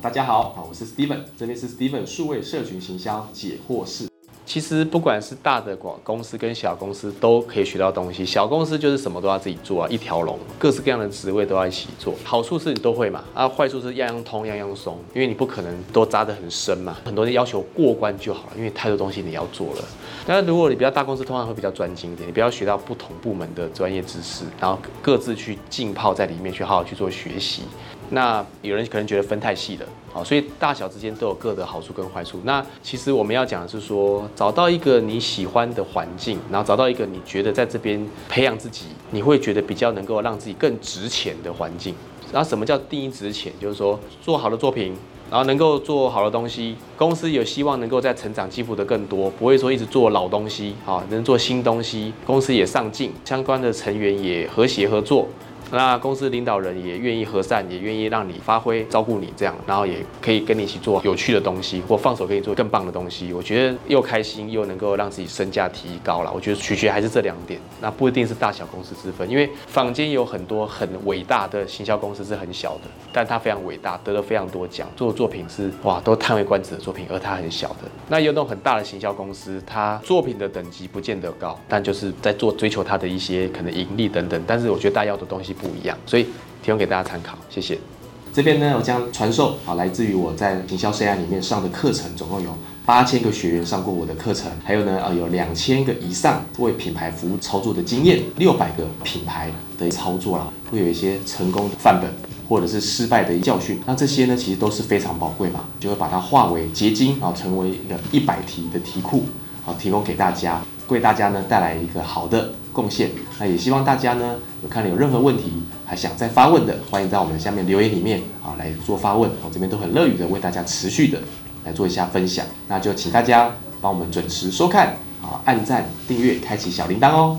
大家好，啊，我是 Steven，这边是 Steven 数位社群行销解惑室。其实不管是大的广公司跟小公司都可以学到东西。小公司就是什么都要自己做啊，一条龙，各式各样的职位都要一起做。好处是你都会嘛，啊，坏处是样样通样样松，因为你不可能都扎得很深嘛。很多人要求过关就好了，因为太多东西你要做了。但是如果你比较大公司，通常会比较专精一点，你不要学到不同部门的专业知识，然后各自去浸泡在里面，去好好去做学习。那有人可能觉得分太细了，好，所以大小之间都有各的好处跟坏处。那其实我们要讲的是说，找到一个你喜欢的环境，然后找到一个你觉得在这边培养自己，你会觉得比较能够让自己更值钱的环境。然后什么叫第一值钱？就是说做好的作品，然后能够做好的东西，公司有希望能够在成长进步的更多，不会说一直做老东西，好，能做新东西，公司也上进，相关的成员也和谐合作。那公司领导人也愿意和善，也愿意让你发挥、照顾你这样，然后也可以跟你一起做有趣的东西，或放手给你做更棒的东西。我觉得又开心又能够让自己身价提高了。我觉得取决还是这两点，那不一定是大小公司之分，因为坊间有很多很伟大的行销公司是很小的，但它非常伟大，得了非常多奖，做的作品是哇都叹为观止的作品，而它很小的。那有那种很大的行销公司，它作品的等级不见得高，但就是在做追求它的一些可能盈利等等。但是我觉得大家要的东西。不一样，所以提供给大家参考，谢谢。这边呢，我将传授啊，来自于我在行销 CI 里面上的课程，总共有八千个学员上过我的课程，还有呢，呃，有两千个以上为品牌服务操作的经验，六百个品牌的操作啦，会有一些成功的范本，或者是失败的教训，那这些呢，其实都是非常宝贵嘛，就会把它化为结晶啊，成为一个一百题的题库，好，提供给大家。为大家呢带来一个好的贡献，那也希望大家呢有看了有任何问题还想再发问的，欢迎在我们下面留言里面啊来做发问，我这边都很乐于的为大家持续的来做一下分享，那就请大家帮我们准时收看啊，按赞、订阅、开启小铃铛哦。